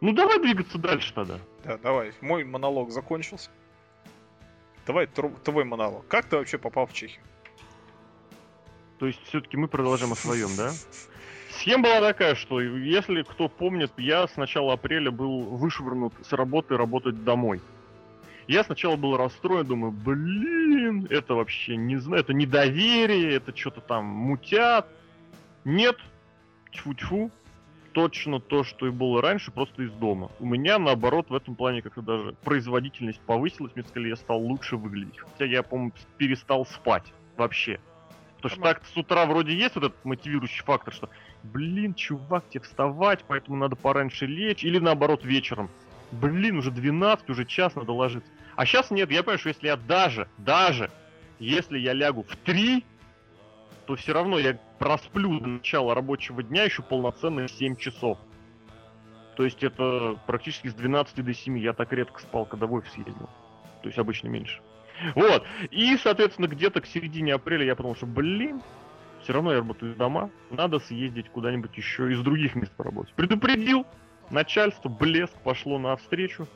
Ну давай двигаться дальше тогда. Да, давай. Мой монолог закончился. Давай твой монолог. Как ты вообще попал в Чехию? То есть все-таки мы продолжаем о своем, да? Схема была такая, что если кто помнит, я с начала апреля был вышвырнут с работы работать домой. Я сначала был расстроен, думаю, блин, это вообще не знаю, это недоверие, это что-то там мутят. Нет, тьфу-тьфу, точно то, что и было раньше, просто из дома. У меня, наоборот, в этом плане как-то даже производительность повысилась, мне сказали, я стал лучше выглядеть. Хотя я, по-моему, перестал спать вообще. Потому что так с утра вроде есть вот этот мотивирующий фактор, что, блин, чувак, тебе вставать, поэтому надо пораньше лечь. Или наоборот, вечером. Блин, уже 12, уже час надо ложиться. А сейчас нет, я понимаю, что если я даже, даже, если я лягу в 3, то все равно я просплю до начала рабочего дня еще полноценные 7 часов. То есть это практически с 12 до 7. Я так редко спал, когда в офис ездил. То есть обычно меньше. Вот. И, соответственно, где-то к середине апреля я подумал, что, блин, все равно я работаю дома, надо съездить куда-нибудь еще из других мест поработать. Предупредил, начальство, блеск, пошло на встречу.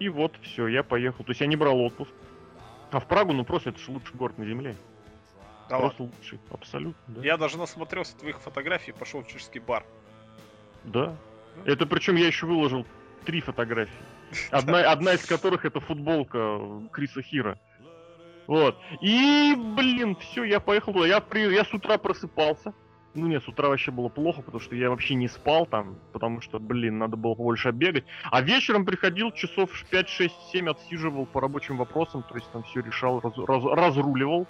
И вот, все, я поехал. То есть я не брал отпуск. А в Прагу, ну просто это же лучший город на земле. Да просто ладно. лучший, абсолютно. Да. Я даже насмотрелся твоих фотографий и пошел в чешский бар. Да. Это причем я еще выложил три фотографии. Одна, одна из которых это футболка Криса Хира. Вот. И, блин, все, я поехал туда. Я, при... я с утра просыпался. Ну нет, с утра вообще было плохо, потому что я вообще не спал там, потому что, блин, надо было побольше бегать. А вечером приходил, часов 5, 6, 7 отсиживал по рабочим вопросам, то есть там все решал, раз, раз, разруливал.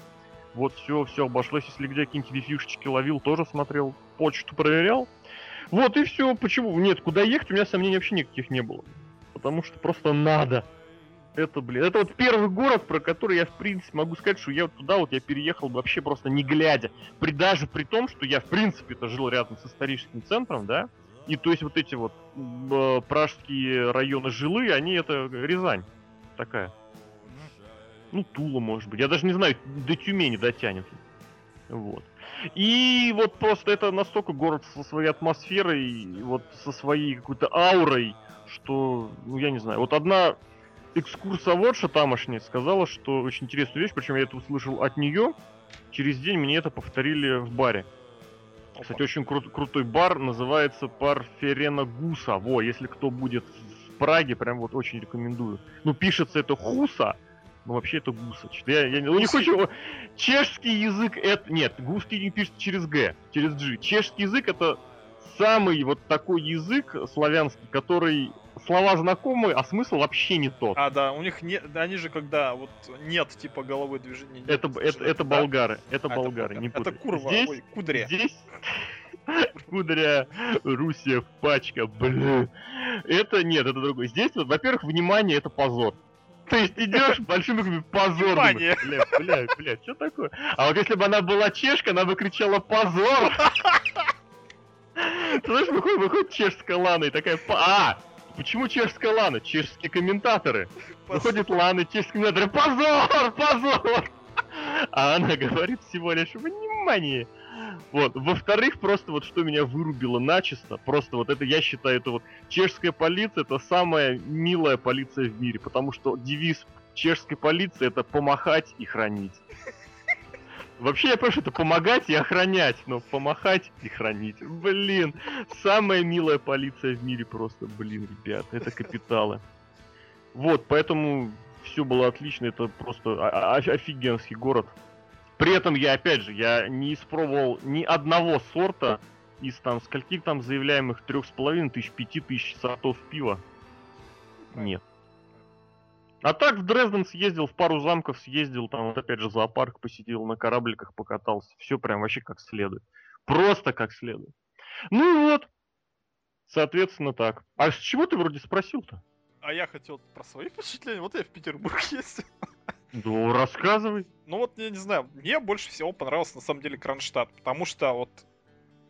Вот все, все обошлось. Если где какие-нибудь вифишечки ловил, тоже смотрел, почту проверял. Вот и все. Почему? Нет, куда ехать, у меня сомнений вообще никаких не было. Потому что просто надо. Это, блин, это вот первый город, про который я, в принципе, могу сказать, что я вот туда вот я переехал вообще просто не глядя. При, даже при том, что я, в принципе-то жил рядом с историческим центром, да, и то есть вот эти вот э, пражские районы жилые, они это Рязань такая. Ну, Тула, может быть. Я даже не знаю, до Тюмени дотянет. Вот. И вот просто это настолько город со своей атмосферой, вот со своей какой-то аурой, что, ну, я не знаю. Вот одна экскурсоводша тамошняя сказала, что очень интересную вещь, причем я это услышал от нее. Через день мне это повторили в баре. Кстати, очень кру- крутой бар, называется бар Ферена Гуса. Во, если кто будет в Праге, прям вот очень рекомендую. Ну, пишется это Хуса, но вообще это Гуса. Я, я, у них очень... Чешский язык это... Нет, гусский не пишется через Г, через G. Чешский язык это самый вот такой язык славянский, который слова знакомые, а смысл вообще не тот. А, да, у них нет, они же когда вот нет типа головой движения. Нет это, это, это да? болгары, это а, болгары, это, не путай. Это курва, здесь, ой, кудря. Здесь кудря, Русия, пачка, блин. Это нет, это другое. Здесь, вот, во-первых, внимание, это позор. То есть идешь большими буквами позор. Бля, бля, бля, что такое? А вот если бы она была чешка, она бы кричала позор. Ты знаешь, выходит, выходит чешская Лана и такая, а, почему чешская Лана? Чешские комментаторы. Выходит Лана, чешские комментаторы, позор, позор. А она говорит всего лишь, внимание, вот. Во-вторых, просто вот что меня вырубило начисто, просто вот это, я считаю, это вот чешская полиция, это самая милая полиция в мире, потому что девиз чешской полиции это помахать и хранить. Вообще, я понимаю, что это помогать и охранять, но помахать и хранить. Блин, самая милая полиция в мире просто, блин, ребят, это капиталы. Вот, поэтому все было отлично, это просто офигенский город. При этом я, опять же, я не испробовал ни одного сорта из там скольких там заявляемых трех с половиной тысяч, пяти тысяч сортов пива. Нет. А так в Дрезден съездил, в пару замков съездил, там вот опять же зоопарк посетил, на корабликах покатался. Все прям вообще как следует. Просто как следует. Ну вот. Соответственно так. А с чего ты вроде спросил-то? А я хотел про свои впечатления. Вот я в Петербург ездил. Ну, рассказывай. Ну вот, я не знаю, мне больше всего понравился на самом деле Кронштадт, потому что вот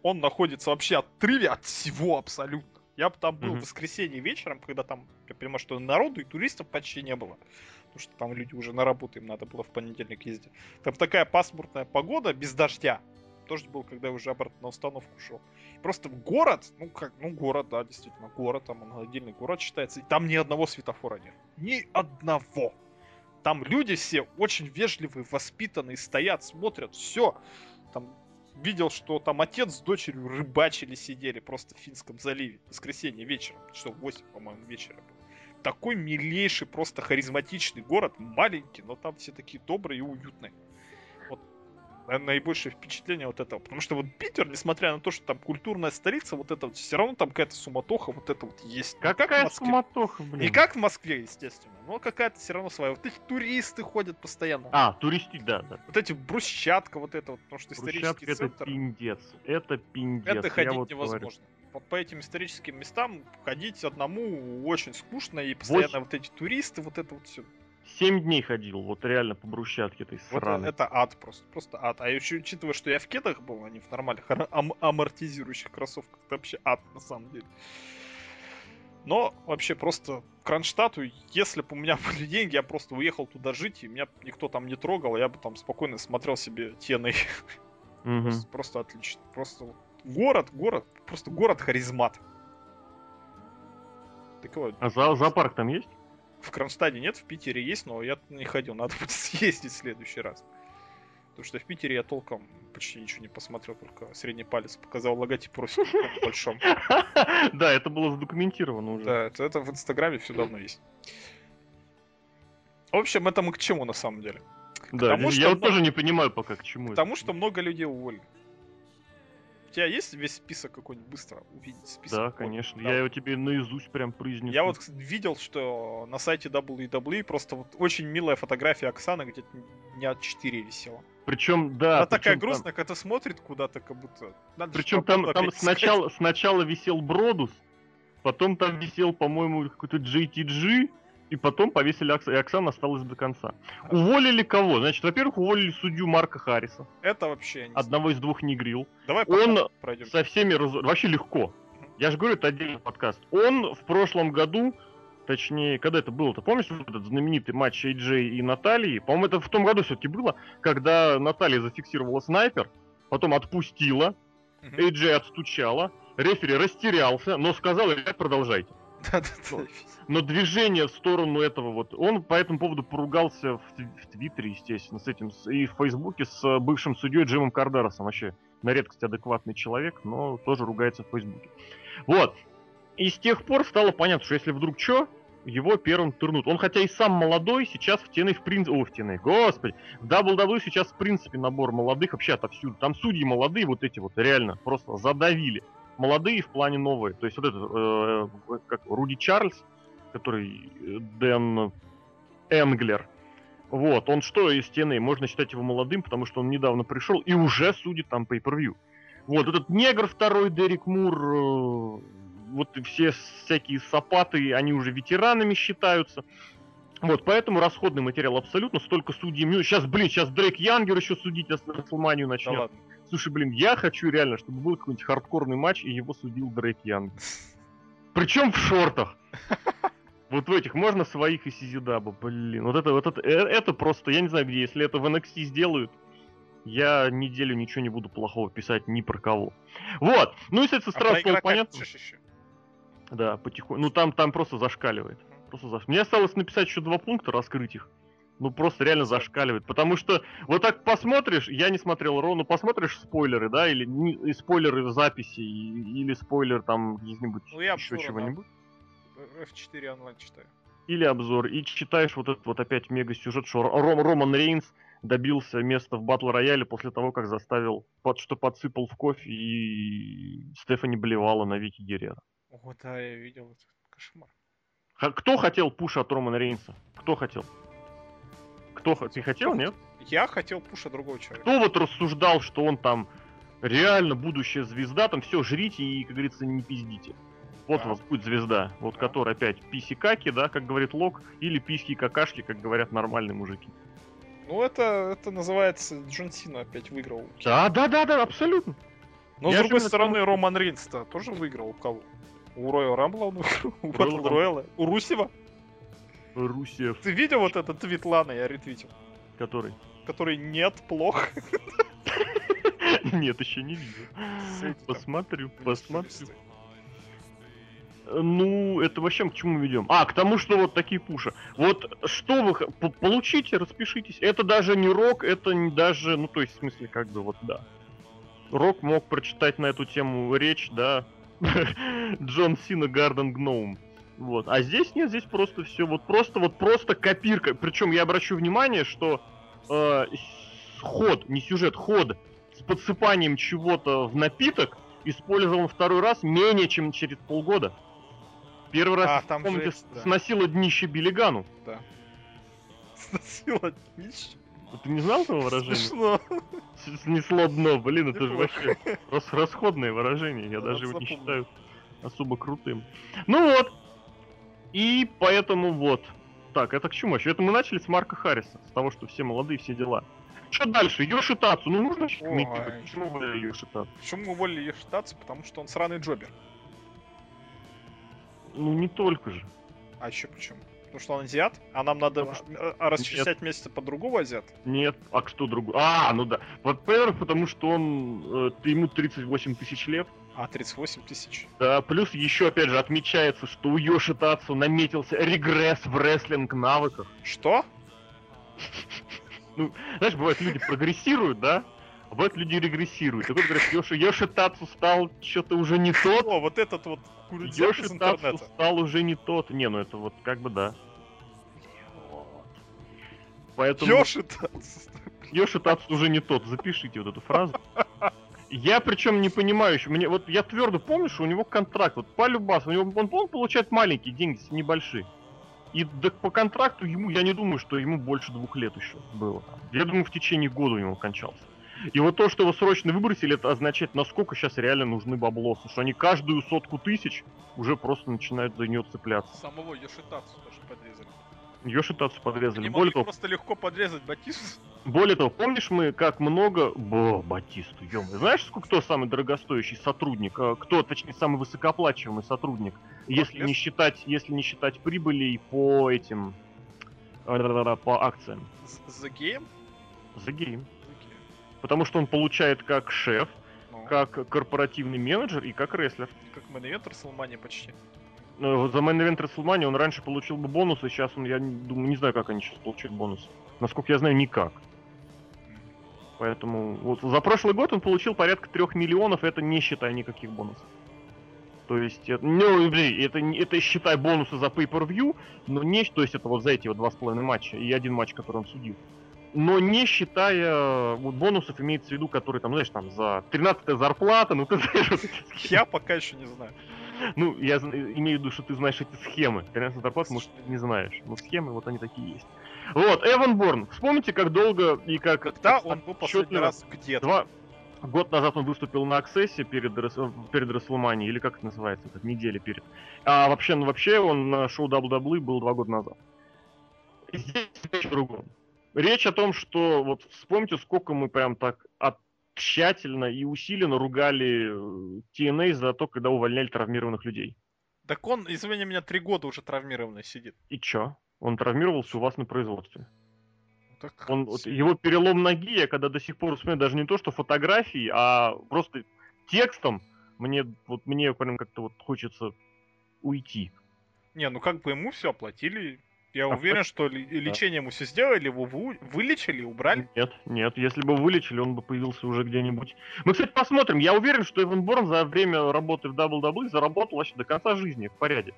он находится вообще отрыве от всего абсолютно. Я там был mm-hmm. в воскресенье вечером, когда там, я понимаю, что народу и туристов почти не было. Потому что там люди уже на работу, им надо было в понедельник ездить. Там такая пасмурная погода, без дождя. Дождь был, когда я уже обратно на установку шел. Просто город, ну как, ну город, да, действительно, город, там он отдельный город считается, и там ни одного светофора нет. Ни одного. Там люди все очень вежливые, воспитанные, стоят, смотрят, все. Там видел, что там отец с дочерью рыбачили, сидели просто в Финском заливе. Воскресенье вечером, что 8, по-моему, вечера было. Такой милейший, просто харизматичный город, маленький, но там все такие добрые и уютные наибольшее впечатление вот этого. Потому что вот Питер, несмотря на то, что там культурная столица, вот это вот, все равно там какая-то суматоха вот это вот есть. Как, как Москве. суматоха, блин? Не как в Москве, естественно, но какая-то все равно своя. Вот эти туристы ходят постоянно. А, туристы, да, да. Вот эти брусчатка вот это вот, потому что исторический Брусчатка центр... это пиндец, это пиндец. Это ходить вот невозможно. Говорю. Вот по этим историческим местам ходить одному очень скучно, и постоянно 8... вот эти туристы, вот это вот все. Семь дней ходил, вот реально по брусчатке этой Вот сраной. это ад просто, просто ад. А еще учитывая, что я в кедах был, а не в нормальных ам- ам- амортизирующих кроссовках, это вообще ад на самом деле. Но вообще просто Кронштадту, если бы у меня были деньги, я просто уехал туда жить, и меня никто там не трогал, я бы там спокойно смотрел себе тены. Мгм. Просто, просто отлично. Просто вот город, город, просто город харизмат. Такой А за- зоопарк там есть? В Кронштадте нет, в Питере есть, но я не ходил, надо будет съездить в следующий раз. Потому что в Питере я толком почти ничего не посмотрел, только средний палец показал логотип Руси в большом. Да, это было задокументировано уже. Да, это, это в Инстаграме все давно есть. В общем, это мы к чему на самом деле? Да, я что вот много- тоже не понимаю пока к чему это. Потому что много людей уволили. У тебя есть весь список какой-нибудь быстро увидеть список? Да, конечно. Да. Я его тебе наизусть прям произнесу. Я вот видел, что на сайте WWE просто вот очень милая фотография Оксаны где-то дня 4 висела. Причем, да. Она такая причем там- грустная, когда смотрит куда-то, как будто... Надо Причем там, там сначала, сначала висел Бродус, потом там висел, по-моему, какой-то JTG, и потом повесили Окс... и Оксана осталась до конца. Уволили кого? Значит, во-первых, уволили судью Марка Харриса, Это вообще не одного из двух негрил. Давай Он пройдем. Со всеми раз... вообще легко. Я же говорю, это отдельный подкаст. Он в прошлом году, точнее, когда это было, ты помнишь вот этот знаменитый матч AJ и Натальи? По-моему, это в том году все-таки было, когда Наталья зафиксировала снайпер, потом отпустила. AJ отстучала, рефери растерялся, но сказал, ребят, продолжайте. Но движение в сторону этого вот, он по этому поводу поругался в, в Твиттере, естественно, с этим, и в Фейсбуке с э, бывшим судьей Джимом Кардаросом, вообще на редкость адекватный человек, но тоже ругается в Фейсбуке. Вот. И с тех пор стало понятно, что если вдруг что, его первым турнут. Он хотя и сам молодой, сейчас в TNA в принципе... О, в TNA, господи. В WWE сейчас в принципе набор молодых вообще отовсюду. Там судьи молодые вот эти вот реально просто задавили. Молодые в плане новые. То есть вот этот, э, как Руди Чарльз, который э, Дэн Энглер. Вот, он что из TNA? Можно считать его молодым, потому что он недавно пришел и уже судит там pay-per-view. Вот, этот негр второй, Дерек Мур, э, вот все всякие сапаты, они уже ветеранами считаются. Вот, поэтому расходный материал абсолютно, столько судей. Сейчас, блин, сейчас Дрейк Янгер еще судить Расселманию Да начнет. ладно. Слушай, блин, я хочу реально, чтобы был какой-нибудь хардкорный матч, и его судил Дрейк Янг. Причем в шортах. Вот в этих можно своих и Сизидаба, блин. Вот это, вот это, э, это просто, я не знаю где, если это в NXT сделают, я неделю ничего не буду плохого писать ни про кого. Вот. Ну, если это А сразу стало понятно. еще? Да, потихоньку. Ну, там, там просто зашкаливает. Просто заш... Мне осталось написать еще два пункта, раскрыть их. Ну, просто реально зашкаливает. Потому что вот так посмотришь, я не смотрел Ро, но посмотришь спойлеры, да, или не- и спойлеры в записи, и- или спойлер там где-нибудь Ну, еще чего-нибудь. F4 онлайн читаю. Или обзор, и читаешь вот этот вот опять мега-сюжет, что Ром, Роман Рейнс добился места в батл рояле после того, как заставил, под, что подсыпал в кофе и Стефани блевала на Вики Геррера. О, да, я видел это. Кошмар. Кто хотел пуш от Романа Рейнса? Кто хотел? Кто Ты хотел, нет? Я хотел пуша другого человека. Кто вот рассуждал, что он там реально будущая звезда, там все, жрите и, как говорится, не пиздите. Вот Да. у вас будет звезда, вот Да. которая опять писи-каки, да, как говорит Лок, или письки какашки, как говорят нормальные мужики. Ну, это, это называется Джон Сина опять выиграл. Да, да, да, да, абсолютно. Но, Я с другой стороны, потому- Роман Рейнс-то тоже выиграл у кого? У Роя Рамбла он выиграл, у Батл. Рояла, у Русева. Русев, Ты видел вот этот твит Ланы, я ретвитил? который. Который нет, плохо. Нет, еще не видел. Посмотрю, посмотрю. Ну, это вообще к чему ведем? А, к тому, что вот такие пуши. Вот что вы получите, распишитесь. Это даже не Рок, это не даже, ну, то есть, в смысле, как бы, вот, да. Рок мог прочитать на эту тему речь, да. Джон Сина Гарден Гноум. Вот. А здесь нет, здесь просто все, вот просто, вот просто копирка. Причем я обращу внимание, что э, ход, не сюжет, ход с подсыпанием чего-то в напиток использован второй раз менее чем через полгода. Первый раз, А, там же помните, эти, да. сносило днище Билигану. Сносила днище. Ты не знал этого выражения? Смешно. Снесло дно, блин, это же вообще рас- расходное выражение. Я Да, даже его не считаю особо крутым. Ну вот. И поэтому вот. Так, это к чему еще? Это мы начали с Марка Харриса, с того, что все молодые, все дела. Что дальше? Йоши Тацу, ну нужно комментировать. Почему вы Йоши Тацу? Почему уволили ее штатс? Потому что он сраный джобер. Ну не только же. А еще почему? Потому что он азиат, а нам надо Потому э, э, расчислять месяца под другого азиата. Нет, а кто другой? А, ну да. Во-первых, потому что он, э, ему 38 тысяч лет. А, 38 тысяч. Да, плюс еще, опять же, отмечается, что у Йоши Тацу наметился регресс в рестлинг навыках. Что? Знаешь, бывает, люди прогрессируют, да? А бывает, люди регрессируют. И вот говорят, Йоши, Йоши Тацу стал что-то уже не тот. О, вот этот вот Йоши Тацу стал уже не тот. Не, ну это вот как бы да. Поэтому... Йоши Татсу. Йоши Тацу уже не тот. Запишите вот эту фразу. Я причем не понимаю еще, мне вот я твердо помню, что у него контракт, вот по любасу, у него, он, он получает маленькие деньги, небольшие. И да, по контракту ему, я не думаю, что ему больше двух лет еще было. Я думаю, в течение года у него кончался. И вот то, что его срочно выбросили, это означает, насколько сейчас реально нужны баблосы. Что они каждую сотку тысяч уже просто начинают за нее цепляться. Самого Йоши Татсу даже подрезали. Йоши Тацу подрезали. Не Более того, просто легко подрезать Батисту. Более того, помнишь мы, как много... Бо, Батисту, ё Знаешь, сколько кто самый дорогостоящий сотрудник? э, Кто, точнее, самый высокооплачиваемый сотрудник? Если не считать, если не считать прибылей по этим... э, по акциям. The Game? The Game. The Game. Потому что он получает как шеф, Ну, как корпоративный менеджер и как рестлер. как Мэн Салмания почти. Э, За Event WrestleMania он раньше получил бы бонусы, сейчас он, я думаю, не знаю, как они сейчас получают бонусы. Насколько я знаю, никак. Поэтому вот за прошлый год он получил порядка трех миллионов, это не считая никаких бонусов. То есть, это, ну, блин, это, это считай бонусы за Pay-Per-View, но не, то есть это вот за эти вот два с половиной матча и один матч, который он судил. Но не считая вот бонусов, имеется в виду, которые там, знаешь, там за 13 зарплата, ну ты знаешь, вот. Я пока еще не знаю. Ну, я имею в виду, что ты знаешь эти схемы. 13 зарплат, может, ты не знаешь. Но схемы вот они такие есть. Вот, Эван Борн. Вспомните, как долго и как... Когда он был последний раз где-то? Два... Год назад он выступил на Аксессе перед, перед WrestleMania, или как это называется, как неделя перед. А вообще, ну вообще он на шоу WWE был два года назад. И Здесь речь о другом. Речь о том, что вот вспомните, сколько мы прям так от- тщательно и усиленно ругали э, TNA за то, когда увольняли травмированных людей. Так он, извини меня, три года уже травмированный сидит. И чё? Он травмировался у вас на производстве. Так, Он, вот его перелом ноги, я когда до сих пор вспоминаю, даже не то, что фотографии, а просто текстом, мне вот мне прям как-то вот хочется уйти. Не, ну как бы ему все оплатили. Я А уверен, что лечение ему все сделали, его вы- вылечили, убрали. Нет, нет, если бы вылечили, он бы появился уже где-нибудь. Мы, кстати, посмотрим. Я уверен, что Эван Борн за время работы в WWE заработал вообще до конца жизни в порядке.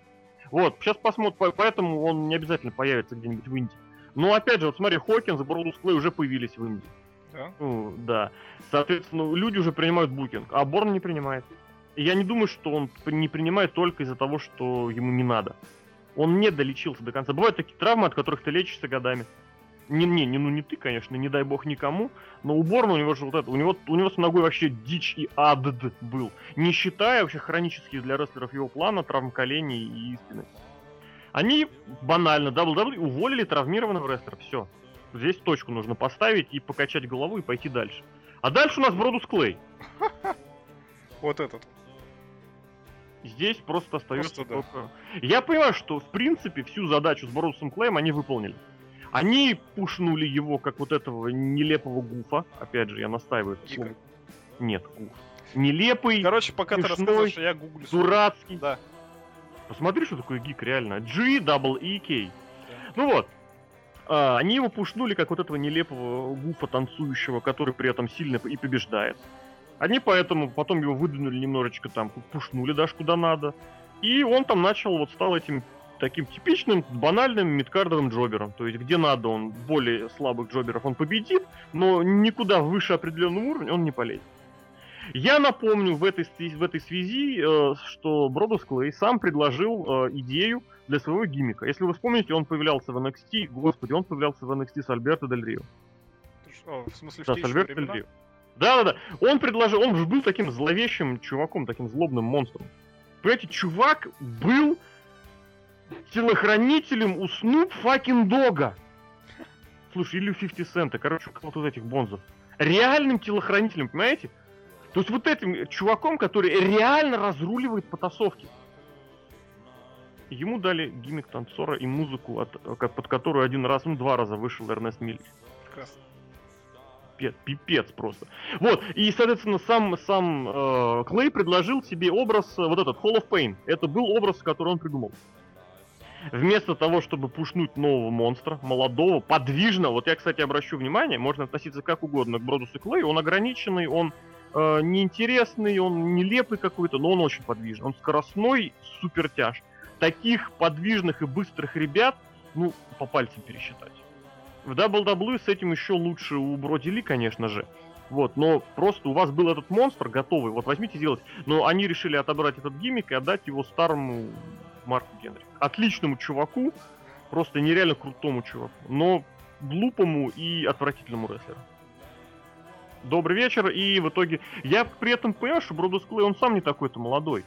Вот, сейчас посмотрим, по- поэтому он не обязательно появится где-нибудь в Индии. Но опять же, вот смотри, Хокинс и Бродус Клей уже появились в Индии. Да? Ну, да. Соответственно, люди уже принимают букинг, а Борн не принимает. И я не думаю, что он не принимает только из-за того, что ему не надо. Он не долечился до конца. Бывают такие травмы, от которых ты лечишься годами. Не, не, не, ну не ты, конечно, не дай бог никому, но у Борна у него же вот это, у него, у него с ногой вообще дичь и ад был. Не считая вообще хронических для рестлеров его плана травм коленей и спины. Они банально, WWE уволили травмированного рестлера, все. Здесь точку нужно поставить и покачать голову и пойти дальше. А дальше у нас Бродус Клей. Вот этот. Здесь просто остается Просто да. только... Я понимаю, что в принципе всю задачу с Бродусом Клеем они выполнили. Они пушнули его как вот этого нелепого гуфа. Опять же, я настаиваю. Гика. Нет, Гуф. Нелепый, Короче, пока ты смешной, рассказываешь, я гуглю. дурацкий. Да. Посмотри, что такое гик реально. G double E K. Ну вот. А, они его пушнули как вот этого нелепого гуфа танцующего, который при этом сильно и побеждает. Они поэтому потом его выдвинули немножечко там, пушнули даже куда надо. И он там начал, вот стал этим таким типичным, банальным мидкардовым джобером. То есть где надо, он более слабых джоберов он победит, но никуда выше определенного уровня он не полезет. Я напомню в этой, в этой связи, э, что Бродус Клей сам предложил э, идею для своего гиммика. Если вы вспомните, он появлялся в NXT, господи, он появлялся в NXT с Альберто Дель Рио. Что, в смысле, в Да, с Альберто Дель? Рио. Да-да-да. Он предложил, он же был таким зловещим чуваком, таким злобным монстром. Понимаете, чувак был телохранителем у Снуп Факин Дога. Слушай, или у 50 Цента, короче, у кого-то из этих бонзов. Реальным телохранителем, понимаете? То есть вот этим чуваком, который реально разруливает потасовки. Ему дали гиммик танцора и музыку, от, под которую один раз, ну два раза вышел Эрнест Миллер Прекрасно. Пипец, пипец просто. Вот, и, соответственно, сам, сам э, Клей предложил себе образ, э, вот этот, Hall of Pain. Это был образ, который он придумал. Вместо того, чтобы пушнуть нового монстра, молодого, подвижного, вот я, кстати, обращу внимание, можно относиться как угодно к Бродусу Клею, он ограниченный, он э, неинтересный, он нелепый какой-то, но он очень подвижный. Он скоростной, супертяж. Таких подвижных и быстрых ребят, ну, по пальцам пересчитать. В WWE с этим еще лучше у Броди Ли, конечно же. Вот, но просто у вас был этот монстр готовый, вот возьмите сделать. Но они решили отобрать этот гиммик и отдать его старому Марку Генри. Отличному чуваку, просто нереально крутому чуваку, но глупому и отвратительному рестлеру. Добрый вечер, и в итоге... Я при этом понимаю, что Бродус Клей, он сам не такой-то молодой.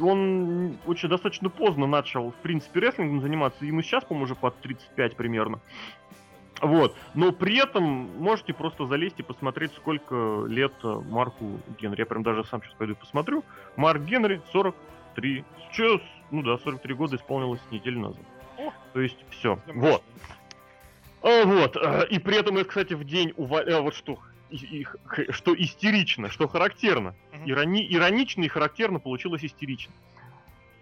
Он очень достаточно поздно начал, в принципе, рестлингом заниматься. Ему сейчас, по-моему, уже под 35 примерно. Вот. Но при этом можете просто залезть и посмотреть, сколько лет э, Марку Генри. Я прям даже сам сейчас пойду и посмотрю. Марк Генри 43. Сейчас, ну да, 43 года исполнилось неделю назад. О! То есть все. Вот. А, Вот. э, И при этом это, кстати, в день ува... э, Вот что и- и что истерично, что характерно. Мгм. Ирони... Иронично и характерно получилось истерично.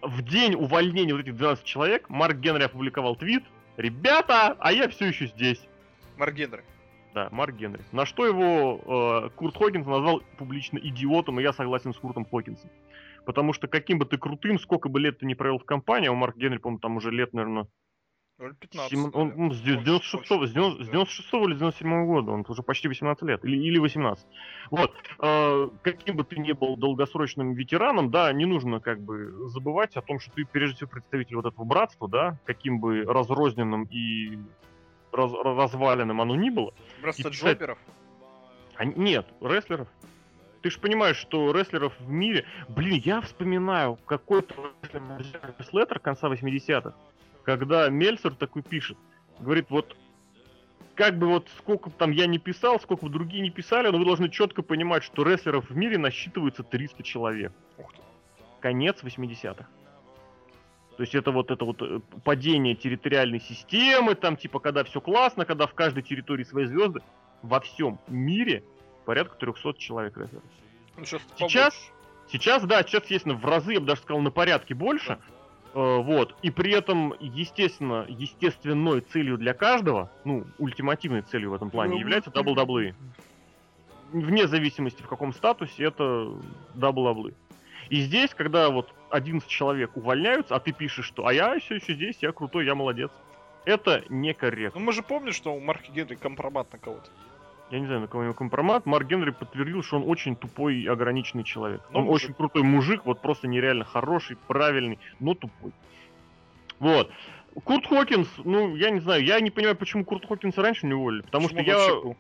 В день увольнения вот этих 12 человек Марк Генри опубликовал твит. Ребята, а я все еще здесь. Марк Генри. Да, Марк Генри. На что его э, Курт Хокинс назвал публично идиотом, и я согласен с Куртом Хокинсом. Потому что каким бы ты крутым, сколько бы лет ты не провел в компании, а у Марка Генри, по-моему, там уже лет, наверное, 0,15. Сем- Он ну, с 96 с 90 с 96 или с 97 года, он уже почти 18 лет, или, или 18. Вот. Э, каким бы ты ни был долгосрочным ветераном, да, не нужно как бы забывать о том, что ты прежде всего представитель вот этого братства, да, каким бы разрозненным и раз- разваленным оно ни было. Просто и, Джоберов. А нет, рестлеров. Ты же понимаешь, что рестлеров в мире... Блин, я вспоминаю какой-то рестлер конца 80-х, когда Мельцер такой пишет. Говорит, вот как бы вот сколько бы там я не писал, сколько бы другие не писали, но вы должны четко понимать, что рестлеров в мире насчитывается 300 человек. Ух ты. Конец 80-х. То есть это вот это вот э, падение территориальной системы, там типа когда все классно, когда в каждой территории свои звезды. Во всем мире порядка 300 человек рестлеров. Ну, сейчас Сейчас? Сейчас, да, сейчас, естественно, в разы, я бы даже сказал, на порядке больше. Э, вот. И при этом, естественно, естественной целью для каждого, ну, ультимативной целью в этом плане является WWE. Вне зависимости в каком статусе, это WWE. И здесь, когда вот 11 человек увольняются, а ты пишешь, что «а я все еще здесь, я крутой, я молодец», это некорректно. Ну мы же помним, что у Марка Генри компромат на кого-то. Я не знаю, на кого у него компромат. Марк Генри подтвердил, что он очень тупой и ограниченный человек. Ну, он мужик. очень крутой мужик, вот просто нереально хороший, правильный, но тупой. Вот. Курт Хокинс, ну, я не знаю, я не понимаю, почему Курт Хокинса раньше не уволили. Потому Почему что я... был?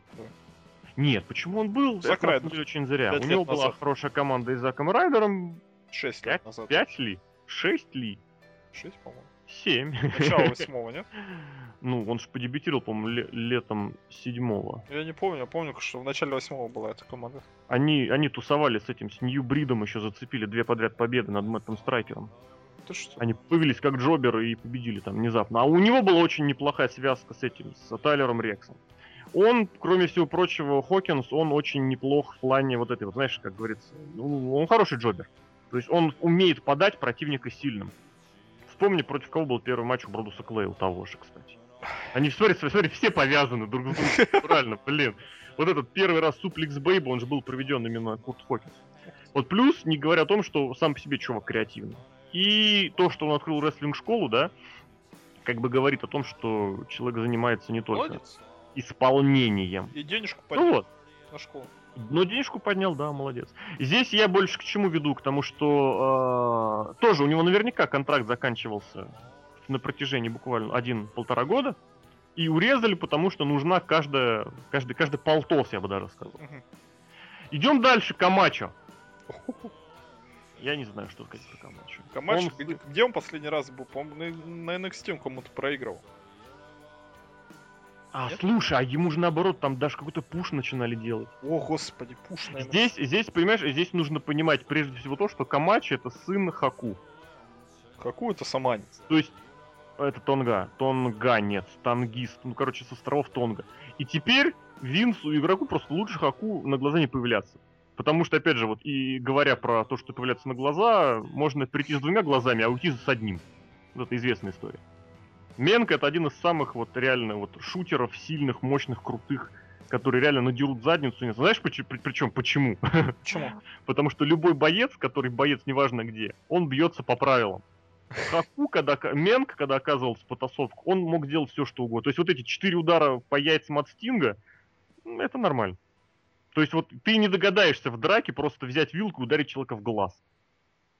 Нет, почему он был? Зак Это, на самом деле, очень зря. У него была назад. хорошая команда и Заком Райдером. Шесть Пять, лет назад. пять ли? Шесть ли? Шесть, по-моему. Семь. Начало восьмого, нет? Ну, он же подебютировал, по-моему, ле- летом седьмого. Я не помню, я помню, что в начале восьмого была эта команда. Они, они тусовали с этим, с Нью Бридом еще зацепили две подряд победы над Мэттом Страйкером. Ты что? Они появились как джоберы и победили там внезапно. А у него была очень неплохая связка с этим, с Тайлером Рексом. он, кроме всего прочего, Хокинс, он очень неплох в плане вот этой, вот знаешь, как говорится, ну, он хороший джобер. То есть он умеет подать противника сильным. Вспомни, против кого был первый матч у Бродуса Клея, у того же, кстати. Они, смотри, смотри, все повязаны друг с другом. Правильно, блин. Вот этот первый раз суплекс Бейба, он же был проведен именно Курт Хокинс. Вот плюс, не говоря о том, что сам по себе чувак креативный. И то, что он открыл рестлинг-школу, да, как бы говорит о том, что человек занимается не только Молодец. исполнением. И денежку ну, вот. на школу. Ну, денежку поднял, да, молодец. Здесь я больше к чему веду? К тому, что э, тоже у него наверняка контракт заканчивался на протяжении буквально один-полтора года. И урезали, потому что нужна каждая, каждый, каждый полтос, я бы даже сказал. Угу. Идем дальше, Камачо. Я не знаю, что сказать про Камачо. Камачо, он... где, он последний раз был? По-моему, на, на NXT он кому-то проигрывал. А, Нет? слушай, а ему же наоборот, там даже какой-то пуш начинали делать. О, господи, пуш, наверное. Здесь, здесь, понимаешь, здесь нужно понимать прежде всего то, что Камачи это сын Хаку. Хаку это саманец. То есть, это Тонга, Тонганец, Тангист, ну, короче, с островов Тонга. И теперь Винсу, игроку, просто лучше Хаку на глаза не появляться. Потому что, опять же, вот и говоря про то, что появляться на глаза, можно прийти с двумя глазами, а уйти с одним. Вот это известная история. Менк это один из самых вот реально вот шутеров сильных, мощных, крутых, которые реально надерут задницу. Не знаешь, почему? Причем почему? Почему? Потому что любой боец, который боец неважно где, он бьется по правилам. Хаку, когда Менк, когда оказывался в потасовку, он мог делать все, что угодно. То есть вот эти четыре удара по яйцам от Стинга, это нормально. То есть вот ты не догадаешься в драке просто взять вилку и ударить человека в глаз.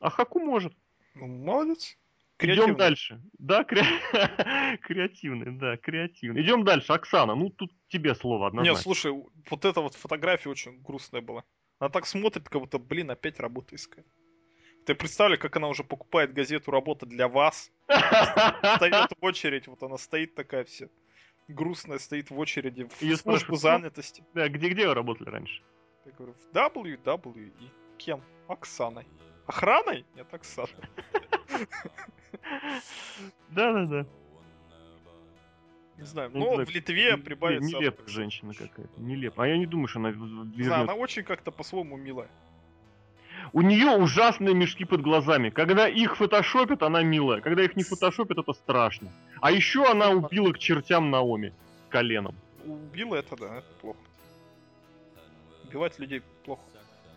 А Хаку может. Ну, молодец. Идем дальше. Да, кре... креативный, да, креативный. Идем дальше. Оксана, ну тут тебе слово однозначно. Нет, слушай, вот эта вот фотография очень грустная была. Она так смотрит, как будто, блин, опять работа искать. Ты представляешь, как она уже покупает газету «Работа для вас». Стоит в очередь, вот она стоит такая вся грустная, стоит в очереди в Ее службу занятости. Да, где-где вы работали раньше? Я говорю, в WWE. Кем? Оксаной. Охраной? Нет, Оксаной. Да-да-да. Не знаю, ну, но в Литве прибавится... Нелепая женщина какая-то, нелепая. А я не думаю, что она знаю, она очень как-то по-своему милая. У нее ужасные мешки под глазами. Когда их фотошопят, она милая. Когда их не фотошопят, это страшно. А еще она убила к чертям Наоми коленом. Убила это, да, это плохо. Убивать людей плохо.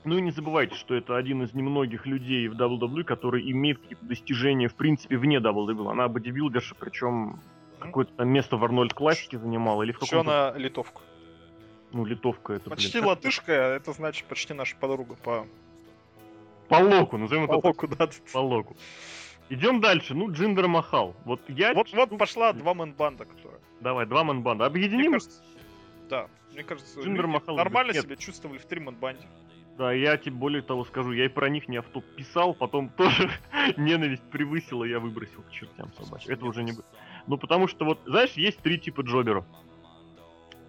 Ну и не забывайте, что это один из немногих людей в WWE, который имеет какие-то достижения, в принципе, вне WWE. Она бодибилдерша, причем какое-то там место в Арнольд Классике занимала, или в каком-то... Еще она литовка. Ну, литовка это, Почти блин, латышка, это значит почти наша подруга по... По локу, назовем по это... Локу, да. По локу. Идем дальше. Ну, Джиндер Махал. Вот я... Вот, вот пошла два Man Band а, которая... Давай, два Man Band а. Объединим? Мне кажется, да. Мне кажется, Джиндер Махал нормально Нет. себя чувствовали в три Man Band е. Да, я тебе более того скажу, я и про них не авто писал, потом тоже ненависть превысила, я выбросил к чертям собачьим. Это уже не... Ну, потому что вот, знаешь, есть три типа jobber ов.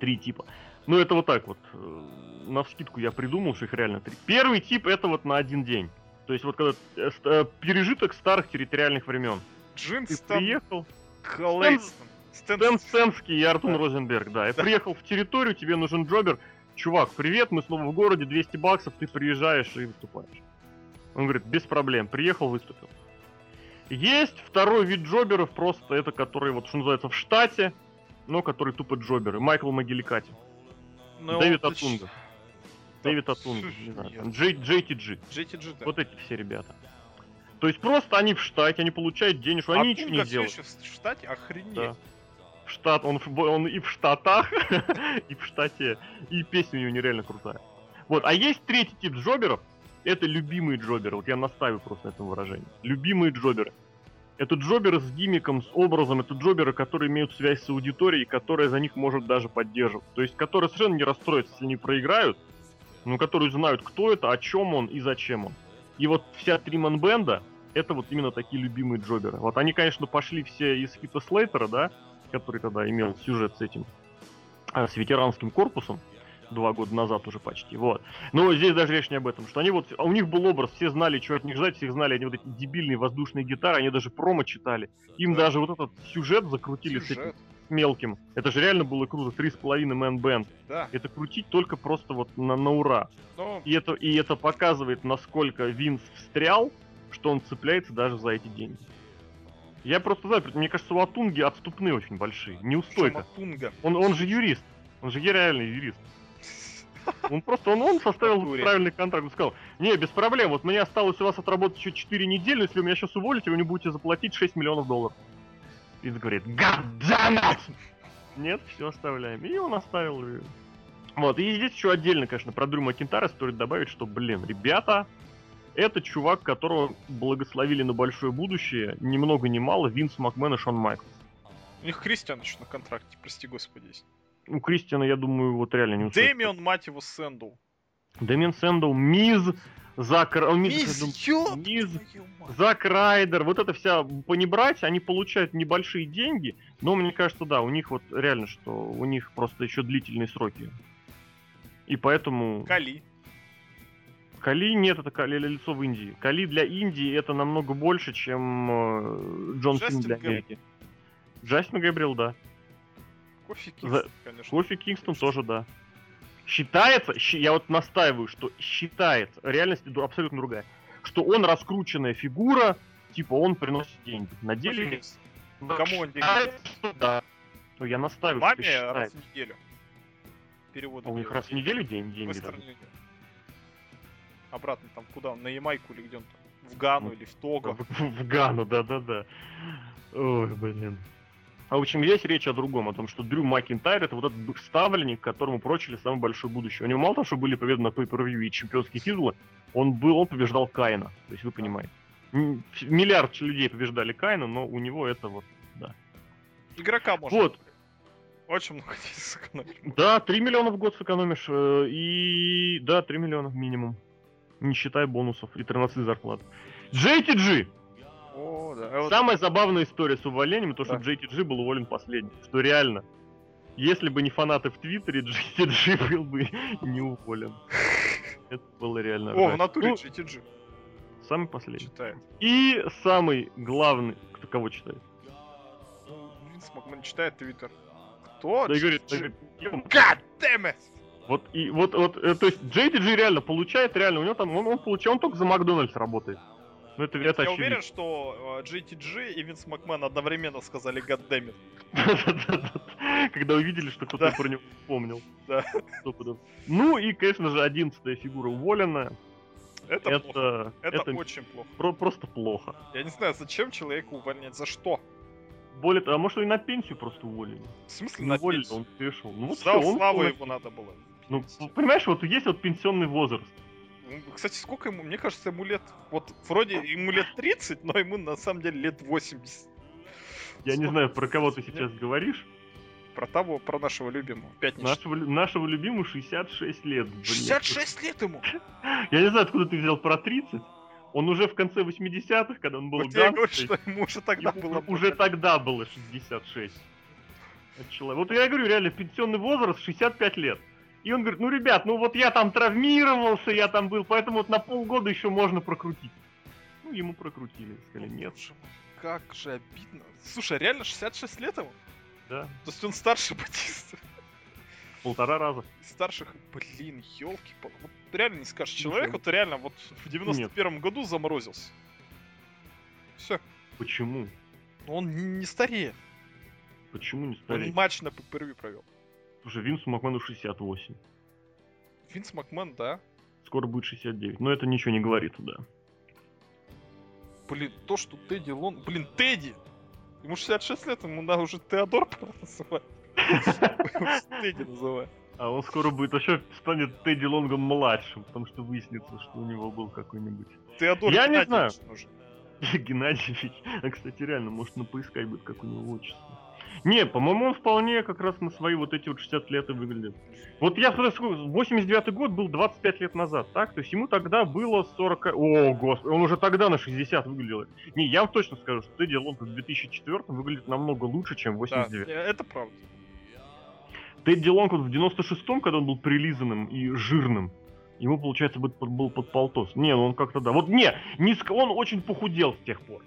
Три типа. Ну, это вот так вот. Э, на вскидку я придумал, что их реально три. Первый тип это вот на один день. То есть вот когда э, э пережиток старых территориальных времен. Джинстон. Ты приехал. Клейстон. Стэн Стэнский и Артур да. Розенберг, да. Я да. приехал в территорию, тебе нужен джобер чувак, привет, мы снова в городе, 200 баксов, ты приезжаешь и выступаешь. Он говорит, без проблем, приехал, выступил. Есть второй вид джоберов, просто это, который, вот, что называется, в штате, но который тупо джоберы. Майкл Могиликати. Ну, Дэвид Атунга. Дэвид Атунга, не знаю, Джей, JTG. JTG, да. Вот эти все ребята. То есть просто они в штате, они получают денежку, они ничего не делают. в штате, охренеть. Да штат, он, он и в Штатах, и в Штате, и песня у него нереально крутая. Вот, а есть третий тип джоберов, это любимые джоберы, вот я настаиваю просто на этом выражении. Любимые джоберы. Это джоберы с гимиком, с образом, это джоберы, которые имеют связь с аудиторией, которая за них может даже поддерживать. То есть, которые совершенно не расстроятся, если они проиграют, но которые знают, кто это, о чем он и зачем он. И вот вся Триман Бенда, это вот именно такие любимые джоберы. Вот они, конечно, пошли все из Хита Слейтера, да, который тогда имел сюжет с этим, а, с ветеранским корпусом, два года назад уже почти, вот. Но здесь даже речь не об этом, что они вот, а у них был образ, все знали, что от них ждать, все знали, они вот эти дебильные воздушные гитары, они даже промо читали, им да. даже вот этот сюжет закрутили сюжет. с этим мелким. Это же реально было круто. Три с половиной мэн бенд. Да. Это крутить только просто вот на, на ура. Но И это, и это показывает, насколько Винс встрял, что он цепляется даже за эти деньги. Я просто знаю, мне кажется, у Атунги отступные очень большие. Неустойка. Шаматунга. Он, он же юрист. Он же реальный юрист. Он просто, он, он составил правильный контракт. Он сказал, не, без проблем, вот мне осталось у вас отработать еще 4 недели, если вы меня сейчас уволите, вы не будете заплатить 6 миллионов долларов. И говорит, God! Нет, все оставляем. И он оставил ее. Вот, и здесь еще отдельно, конечно, про Дрю Макинтайра стоит добавить, что, блин, ребята, это чувак, которого благословили на большое будущее, ни много ни мало, Винс Макмен и Шон Майклс. У них Кристиан еще на контракте, прости господи, есть. У Кристиана, я думаю, вот реально не устроит. Дэмион, мать его, Сэндоу. Дэмиен Сэндоу, Миз, Зак... Миз, Миз, твою мать. Зак Райдер, вот это вся понебрать, они получают небольшие деньги, но мне кажется, да, у них вот реально, что у них просто еще длительные сроки. И поэтому... Кали. Кали нет, это Кали лицо в Индии. Кали для Индии это намного больше, чем э, Джон Син Джастин для Гэбриэл. Америки. Джастин Габриэл, да. Кофи За- Кингстон, конечно. Кофи Кингстон тоже, да. Считается, я вот настаиваю, что считается, реальность абсолютно другая, что он раскрученная фигура, типа он приносит деньги. На деле да, Кому он деньги что да. Ну, я настаиваю, что Маме раз считается. в неделю. Переводы. А у них раз в неделю день, деньги не- Обратно там куда? На Ямайку или где он там? В Гану Ну, или в Того. В, Гану, да-да-да. Ой, блин. А в общем, здесь речь о другом, о том, что Дрю Макинтайр это вот этот ставленник, которому прочили самое большое будущее. У него мало того, что были победы на pay и чемпионские титулы, он был, он побеждал Каина. То есть вы понимаете. Миллиард людей побеждали Каина, но у него это вот. Игрока можно. Вот, Очень много денег сэкономили. да, 3 миллиона в год сэкономишь. э, И да, 3 миллиона минимум. Не считая бонусов и 13 зарплат. JTG! О, да. А Самая забавная история с увольнением, то, что Да. JTG был уволен последним. Что реально, если бы не фанаты в Твиттере, JTG был бы не уволен. Это было реально. О, в натуре Ну, GTG самый последний. читает. И самый главный, кто кого читает? Ну, Винс Макмен читает Твиттер. Кто? Да говорит, GTG? да и говорит, «Ё, God damn it! Вот и вот, вот, э, то есть JTG реально получает, реально, у него там, он, он получает, он только за Макдональдс работает. Ну это, это Я очевидно. уверен, что э, JTG и Винс Макмен одновременно сказали God damn it. Да-да-да. Когда увидели, что кто-то про него вспомнил. Да. Ну и, конечно же, одиннадцатая фигура уволенная. Это, плохо. Это, Это, это очень плохо. про- просто плохо. Я не знаю, зачем человека увольнять, за что? Более того, а может и на пенсию просто уволили. В смысле Не на уволили, пенсию? он пришел. Ну вот За всё, он славу на его надо было. Ну, понимаешь, вот есть вот пенсионный возраст. Ну, Кстати, сколько ему? Мне кажется, ему лет... Вот вроде ему лет 30, но ему на самом деле лет 80. Я не знаю, про кого ты сейчас говоришь. Про того, про нашего любимого. Пятничного. Нашего, нашего любимого 66 лет. блин. 66 лет ему! Я не знаю, откуда ты взял про 30. Он уже в конце 80-х, когда он был Вот я говорю, что ему уже тогда ему было... уже тогда было 66. Это человек- Вот я говорю, реально, пенсионный возраст 65 лет. И он говорит, ну, ребят, ну вот я там травмировался, я там был, поэтому вот на полгода еще можно прокрутить. Ну, ему прокрутили, сказали, нет, Как же обидно. Слушай, а реально 66 лет ему? да, То есть он старше Батиста. полтора раза. Старших, блин, елки Вот реально не скажешь. Человек вот реально вот в 91 году заморозился. Все. Почему? Он не, стареет. Почему не Он стареть? матч на ППРВ провел. Слушай, Винсу Макмену 68. Винс Макмен, да. Скоро будет 69. Но это ничего не говорит, да. Блин, то, что Тедди Лон... Блин, Тедди! Ему 66 лет, ему надо уже Теодор пора называть. Тедди называть. А он скоро будет вообще станет Тедди Лонгом младшим, потому что выяснится, что у него был какой-нибудь Теодор Я не нужен. Геннадьевич. А, кстати, реально, может, на поискать будет, как у него отчество. Не, по-моему, он вполне как раз на свои вот эти вот 60 лет и выглядит. Вот я смотрю, сколько- 89 год был 25 лет назад, так? То есть ему тогда было 40... О, господи, он уже тогда на 60 выглядел. Не, я вам точно скажу, что Тедди Лонг в 2004 выглядит намного лучше, чем в Да, 89 э, это правда. Тедди Лонг вот в 96-м, когда он был прилизанным и жирным, ему, получается, был, был под полтос. Не, ну он как-то да. Вот не, низко, он очень похудел с тех пор.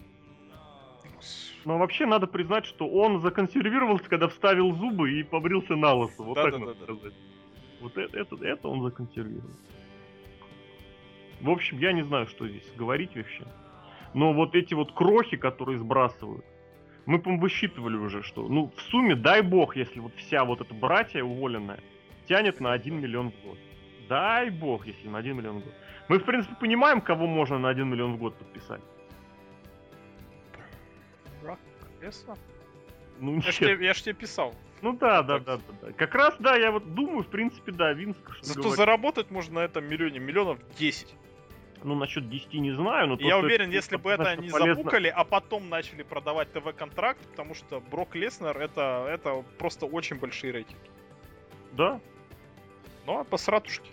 Но вообще надо признать, что он законсервировался, когда вставил зубы и побрился на лысо. Вот Да, так да, надо да, да. сказать. Вот это, это, это он законсервировал. В общем, я не знаю, что здесь говорить вообще. Но вот эти вот крохи, которые сбрасывают, мы, по высчитывали уже, что, ну, в сумме, дай бог, если вот вся вот эта братья уволенная тянет на 1 миллион в год. Дай бог, если на 1 миллион в год. Мы, в принципе, понимаем, кого можно на 1 миллион в год подписать. Леснар? Ну, Я ж тебе, я ж тебе писал. Ну да, да, да, да, да. Как раз, да, я вот думаю, в принципе, да, Винск. Зато говорит. заработать можно на этом миллионе миллионов 10. Ну, насчет 10 не знаю, но... То, я что уверен, если бы это однозначно не полезно- забукали, а потом начали продавать ТВ-контракт, потому что Брок Леснер это, это просто очень большие рейтинги. Да, Ну, а по сратушке.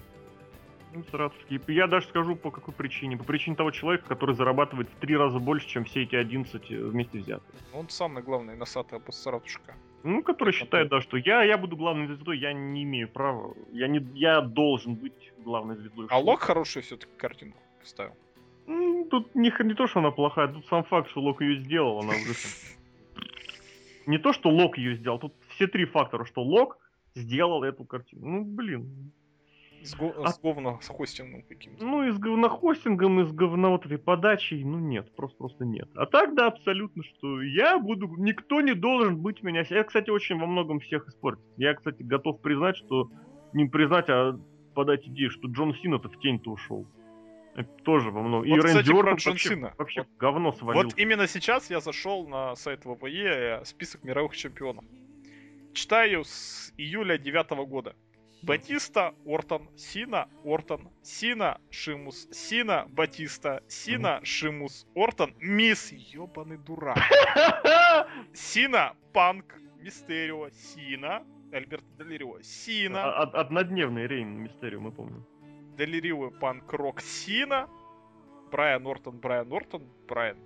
Ну, саратовский. Я даже скажу, по какой причине. По причине того человека, который зарабатывает в три раза больше, чем все эти 11 вместе взятые. Он самый главный носатый саратушка. Ну, который считает, да, что я, я буду главной звездой, я не имею права. Я, не, я должен быть главной звездой. А. Лок хорошую все-таки картинку ставил. М, Тут не, не то, что она плохая, тут сам факт, что Лок ее сделал, она уже... Не то, что Лок ее сделал, тут все три фактора, что Лок сделал эту картину. Ну, блин. С, го- А- с говно, с хостингом каким-то. Ну, и с говнохостингом, и с говно вот этой подачей, ну нет, просто просто нет. А так, да, абсолютно, что я буду, никто не должен быть меня. Я, кстати, очень во многом всех испортит. Я, кстати, готов признать, что не признать, а подать идею, что Джон Сина-то в тень-то ушел. Это тоже во многом. Вот, и кстати, Рэнди Ортон вообще, Сина. вообще Вот- говно свалил. Вот именно сейчас я зашел на сайт ВВЕ, э, список мировых чемпионов. Читаю с июля 9 года. Батиста, Ортон, Сина, Ортон, Сина, Шимус, Сина, Батиста, Сина, Шимус, Ортон, Мисс, ёбаный дурак. Сина, Панк, Мистерио, Сина, Альберто Делирио, Сина, А- од- Однодневный рейн Мистерио, мы помним. Делирио, Панк, Рок, Сина, Брайан Ортон, Брайан Ортон, Брайан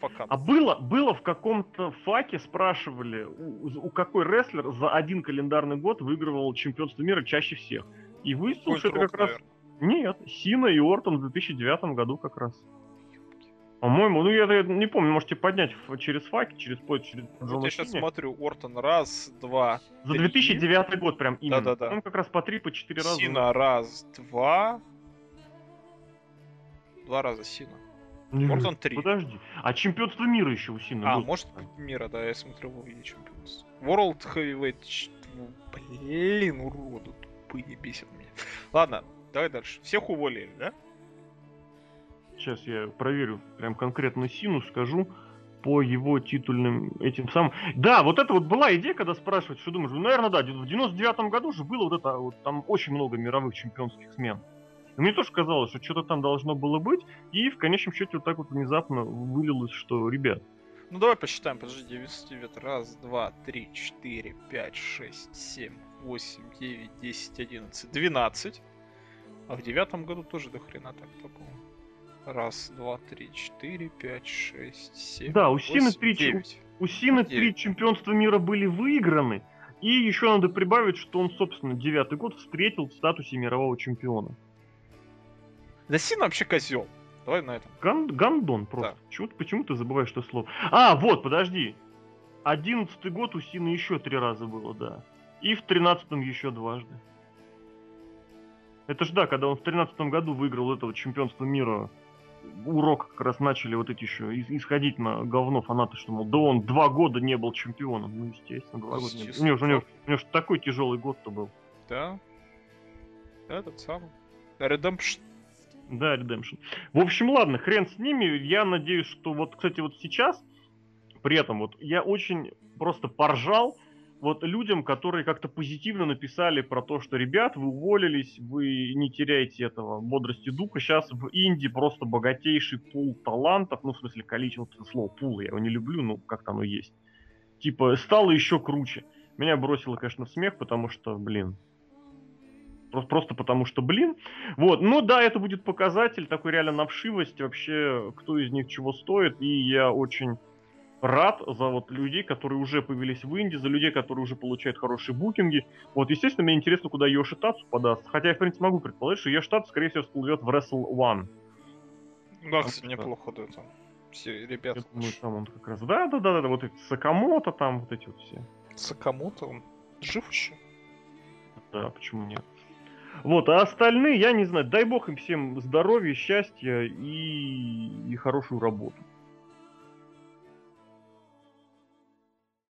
Факан. А было, было в каком-то факе спрашивали, у, у какой рестлер за один календарный год выигрывал чемпионство мира чаще всех. И выяснилось, что это как раз... Нет, Сина и Ортон в 2009 году как раз. По-моему, ну я, я не помню, можете поднять через факи, через поезд, через Вот я сейчас смотрю, Ортон раз, два, За три. 2009 год прям именно. Да-да-да. Он как раз по три, по четыре раза. Сина раз, два. Два раза Сина. Не, Ортон три. Подожди. А чемпионство мира еще у Сины А, было. может мира, да, я смотрю World Champions. World Heavyweight, ну, блин, уроды тупые бесят меня. Ладно, давай дальше. Всех уволили, да? Сейчас я проверю прям конкретно Сину, скажу по его титульным этим самым. Да, вот это вот была идея, когда спрашивать, что думаешь, ну, наверное, да, в 99 году же было вот это, вот там очень много мировых чемпионских смен. И мне тоже казалось, что что-то там должно было быть, и в конечном счете вот так вот внезапно вылилось, что, ребят, Ну давай посчитаем, подожди, 99. Раз, два, три, четыре, пять, шесть, семь, восемь, девять, десять, одиннадцать, двенадцать. А в девятом году тоже до хрена так такого. Раз, два, три, четыре, пять, шесть, семь. Да, у Сины три девять. у Сины три чемпионства мира были выиграны, и еще надо прибавить, что он, собственно, девятый год встретил в статусе мирового чемпиона. Да Сина вообще козел. Давай на этом. Ган- Гандон просто. Да. Чего почему ты забываешь это слово? А, вот, подожди. Одиннадцатый год у Сины еще три раза было, да. И в тринадцатом еще дважды. Это ж да, когда он в тринадцатом году выиграл этого чемпионства мира, урок как раз начали вот эти еще ис- исходить на говно фанаты, что, мол, да он два года не был чемпионом. Ну, естественно, два года не был. У него, же- у него, у него ж такой тяжелый год-то был. Да. Этот самый. Redemption. Да, Redemption. В общем, ладно, хрен с ними. Я надеюсь, что вот, кстати, вот сейчас, при этом вот я очень просто поржал вот людям, которые как-то позитивно написали про то, что, ребят, вы уволились, вы не теряете этого бодрости духа. Сейчас в Индии просто богатейший пул талантов, ну, в смысле, количество, слово пул, я его не люблю, но как-то оно есть. Типа, стало еще круче. Меня бросило, конечно, в смех, потому что, блин, Просто, просто потому что, блин. Вот, ну да, это будет показатель такой реально навшивости вообще, кто из них чего стоит. И я очень рад за вот людей, которые уже появились в Индии, за людей, которые уже получают хорошие букинги. Вот, естественно, мне интересно, куда Йоши Татсу подаст. Хотя я, в принципе, могу предположить, что Йоши Татсу, скорее всего, всплывет в Wrestle One. Да, кстати, что- неплохо, да, там. все ребята. Я думаю, там он как раз... Да, да, да, да, вот эти Сакамото там, вот эти вот все. Сакамото, он жив еще? Да, почему нет? Вот, а остальные, я не знаю, дай бог им всем здоровья, счастья и, и хорошую работу.